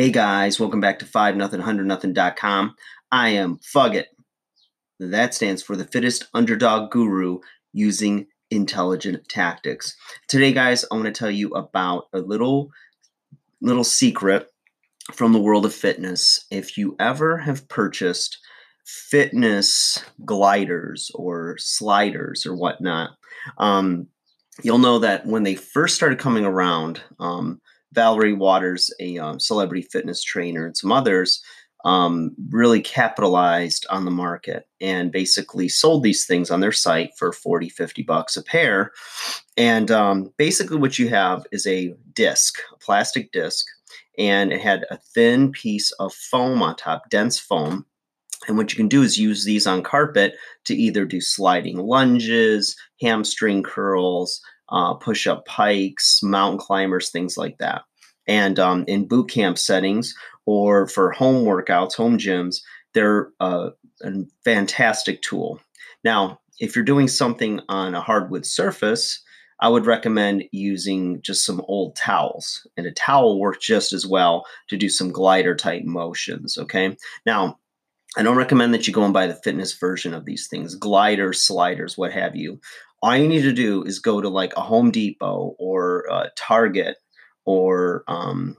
Hey guys, welcome back to 5 nothing 100 nothing.com. I am Fugget. That stands for the fittest underdog guru using intelligent tactics. Today guys, I want to tell you about a little little secret from the world of fitness. If you ever have purchased fitness gliders or sliders or whatnot, um, you'll know that when they first started coming around, um, Valerie Waters, a um, celebrity fitness trainer, and some others um, really capitalized on the market and basically sold these things on their site for 40, 50 bucks a pair. And um, basically, what you have is a disc, a plastic disc, and it had a thin piece of foam on top, dense foam. And what you can do is use these on carpet to either do sliding lunges, hamstring curls, uh, push up pikes, mountain climbers, things like that. And um, in boot camp settings or for home workouts, home gyms, they're uh, a fantastic tool. Now, if you're doing something on a hardwood surface, I would recommend using just some old towels. And a towel works just as well to do some glider type motions. Okay. Now, I don't recommend that you go and buy the fitness version of these things, gliders, sliders, what have you all you need to do is go to like a Home Depot or Target or um,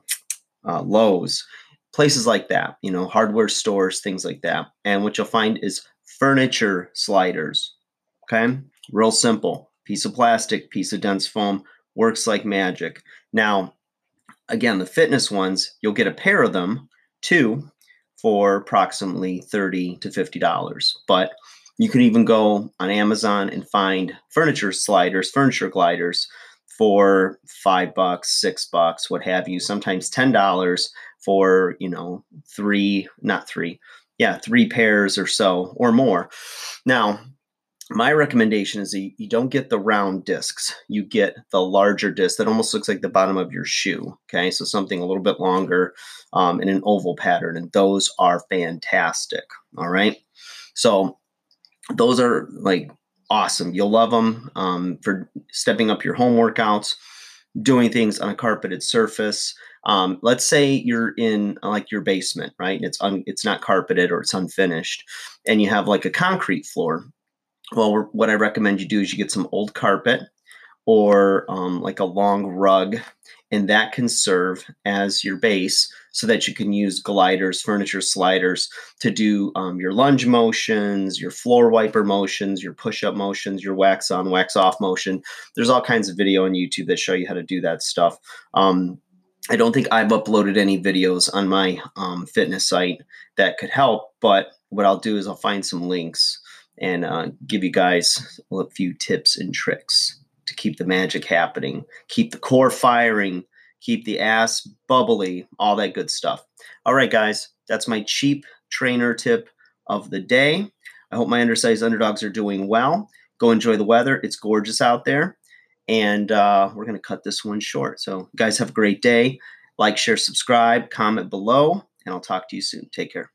uh, Lowe's, places like that, you know, hardware stores, things like that. And what you'll find is furniture sliders. Okay. Real simple piece of plastic, piece of dense foam, works like magic. Now, again, the fitness ones, you'll get a pair of them, two, for approximately 30 to $50. But you can even go on Amazon and find furniture sliders, furniture gliders for five bucks, six bucks, what have you, sometimes ten dollars for, you know, three, not three, yeah, three pairs or so or more. Now, my recommendation is that you don't get the round discs. You get the larger disc that almost looks like the bottom of your shoe. Okay, so something a little bit longer um, in an oval pattern, and those are fantastic. All right, so those are like awesome. You'll love them um, for stepping up your home workouts, doing things on a carpeted surface. Um, let's say you're in like your basement, right? It's un, it's not carpeted or it's unfinished, and you have like a concrete floor. Well, what I recommend you do is you get some old carpet or um, like a long rug, and that can serve as your base so that you can use gliders, furniture sliders to do um, your lunge motions, your floor wiper motions, your push up motions, your wax on, wax off motion. There's all kinds of video on YouTube that show you how to do that stuff. Um, I don't think I've uploaded any videos on my um, fitness site that could help, but what I'll do is I'll find some links and uh, give you guys a few tips and tricks to keep the magic happening, keep the core firing, keep the ass bubbly, all that good stuff. All right, guys, that's my cheap trainer tip of the day. I hope my undersized underdogs are doing well. Go enjoy the weather. It's gorgeous out there. And uh, we're going to cut this one short. So, guys, have a great day. Like, share, subscribe, comment below, and I'll talk to you soon. Take care.